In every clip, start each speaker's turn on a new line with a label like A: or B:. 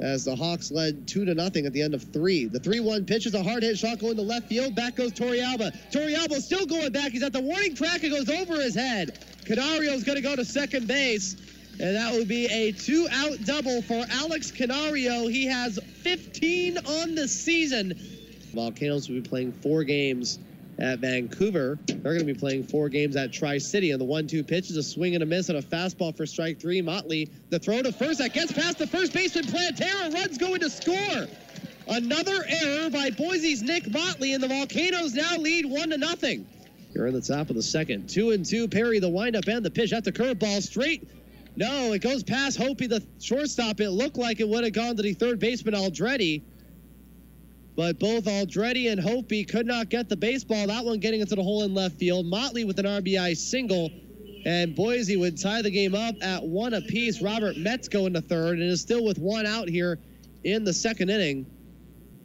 A: as the Hawks led two to nothing at the end of three. The 3-1 pitch is a hard hit shot going to left field. Back goes Torrealba. Torrealba still going back. He's at the warning track. It goes over his head. Canario's going to go to second base. And that would be a two-out double for Alex Canario. He has 15 on the season. Volcanoes will be playing four games at Vancouver. They're going to be playing four games at Tri City. And the one two pitch is a swing and a miss and a fastball for strike three. Motley, the throw to first that gets past the first baseman. Plantera runs going to score. Another error by Boise's Nick Motley, and the Volcanoes now lead one to nothing. You're in the top of the second. Two and two. Perry, the windup and the pitch. That's a curveball straight. No, it goes past Hopi, the shortstop. It looked like it would have gone to the third baseman Aldretti. But both Aldretti and Hopi could not get the baseball. That one getting into the hole in left field. Motley with an RBI single. And Boise would tie the game up at one apiece. Robert Metz going to third and is still with one out here in the second inning.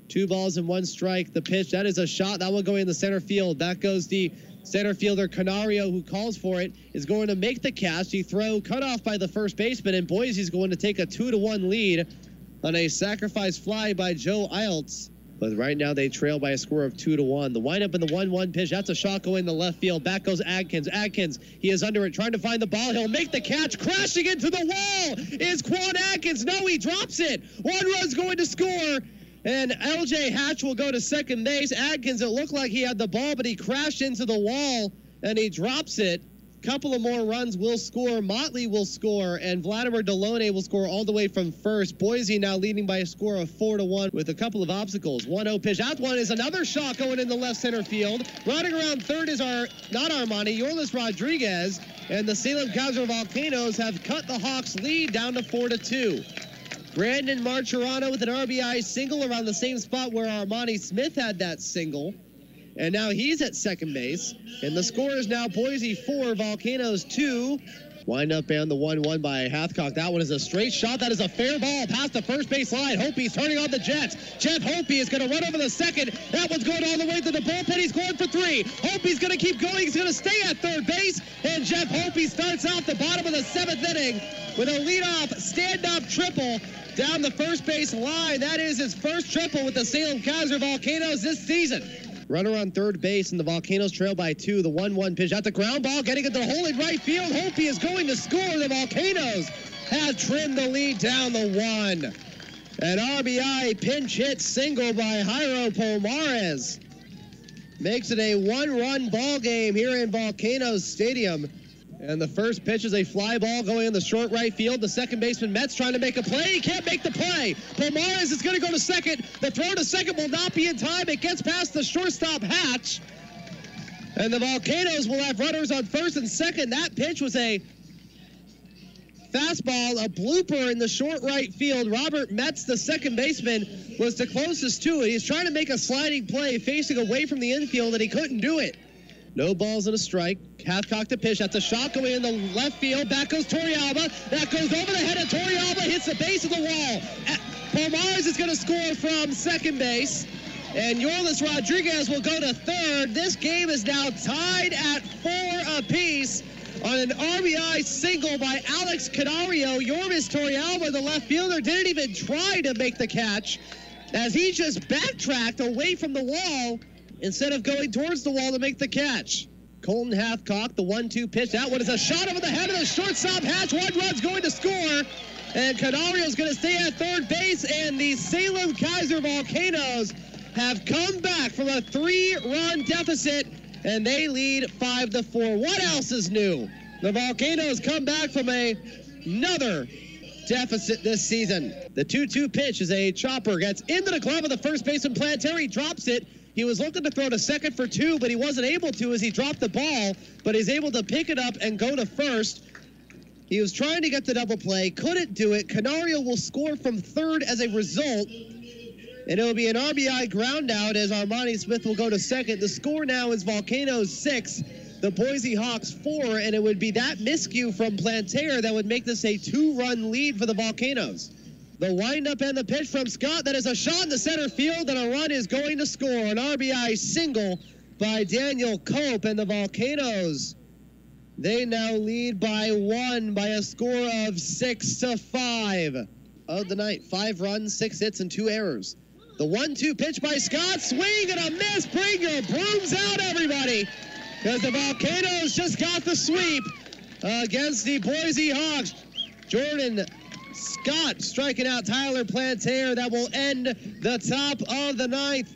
A: Two balls and one strike. The pitch, that is a shot. That one going in the center field. That goes the center fielder Canario, who calls for it, is going to make the catch. He throw cut off by the first baseman, and Boise is going to take a two to one lead on a sacrifice fly by Joe Iltz. But right now they trail by a score of two to one. The windup in the one-one pitch. That's a shot going in the left field. Back goes Adkins. Adkins. He is under it, trying to find the ball. He'll make the catch. Crashing into the wall is Quan Adkins. No, he drops it. One run's going to score. And LJ Hatch will go to second base. Adkins, it looked like he had the ball, but he crashed into the wall and he drops it couple of more runs will score. Motley will score, and Vladimir Delone will score all the way from first. Boise now leading by a score of four to one with a couple of obstacles. 1-0 pitch. That one is another shot going in the left center field. Running around third is our not Armani, Yorlis Rodriguez, and the Salem Keizer Volcanoes have cut the Hawks' lead down to four to two. Brandon Martorano with an RBI single around the same spot where Armani Smith had that single. And now he's at second base. And the score is now Boise 4, Volcanoes 2. Wind up and the 1 1 by Hathcock. That one is a straight shot. That is a fair ball past the first base line. Hopi's turning on the Jets. Jeff Hopi is going to run over the second. That one's going all the way to the bullpen. He's going for three. Hopi's going to keep going. He's going to stay at third base. And Jeff Hopi starts out the bottom of the seventh inning with a leadoff stand up triple down the first base line. That is his first triple with the Salem Keizer Volcanoes this season. Runner on third base, and the Volcanoes trail by two. The 1 1 pitch at the ground ball, getting it to the hole in right field. Hopi is going to score. The Volcanoes have trimmed the lead down the one. An RBI pinch hit single by Jairo Pomares makes it a one run ball game here in Volcanoes Stadium. And the first pitch is a fly ball going in the short right field. The second baseman Metz trying to make a play. He can't make the play. Pomares is going to go to second. The throw to second will not be in time. It gets past the shortstop Hatch. And the Volcanoes will have runners on first and second. That pitch was a fastball, a blooper in the short right field. Robert Metz, the second baseman, was the closest to it. He's trying to make a sliding play facing away from the infield, and he couldn't do it. No balls and a strike. Half Hathcock to pitch. That's a shot going in the left field. Back goes Torrealba. That goes over the head of Torrealba. Hits the base of the wall. Pomares is going to score from second base. And Yorlis Rodriguez will go to third. This game is now tied at four apiece on an RBI single by Alex Canario. Yorvis Torrealba, the left fielder, didn't even try to make the catch as he just backtracked away from the wall instead of going towards the wall to make the catch. Colton Hathcock, the one-two pitch. That one is a shot over the head of the shortstop Hatch. One run's going to score. And Canario's going to stay at third base. And the Salem Keizer Volcanoes have come back from a three-run deficit. And they lead five to four. What else is new? The Volcanoes come back from a, another deficit this season. The 2-2 pitch is a chopper. Gets into the glove of the first baseman Planteri. Drops it. He was looking to throw to second for two, but he wasn't able to as he dropped the ball. But he's able to pick it up and go to first. He was trying to get the double play, couldn't do it. Canario will score from third as a result. And it'll be an RBI ground out as Armani Smith will go to second. The score now is Volcanoes six, the Boise Hawks four, and it would be that miscue from Plantera that would make this a two-run lead for the Volcanoes. The windup and the pitch from Scott. That is a shot in the center field, and a run is going to score. An RBI single by Daniel Cope and the Volcanoes. They now lead by one by a score of six to five of the night. Five runs, six hits, and two errors. The one-two pitch by Scott, swing and a miss. Bring your brooms out, everybody, because the Volcanoes just got the sweep against the Boise Hawks. Jordan Scott striking out Tyler Plantaire. That will end the top of the ninth.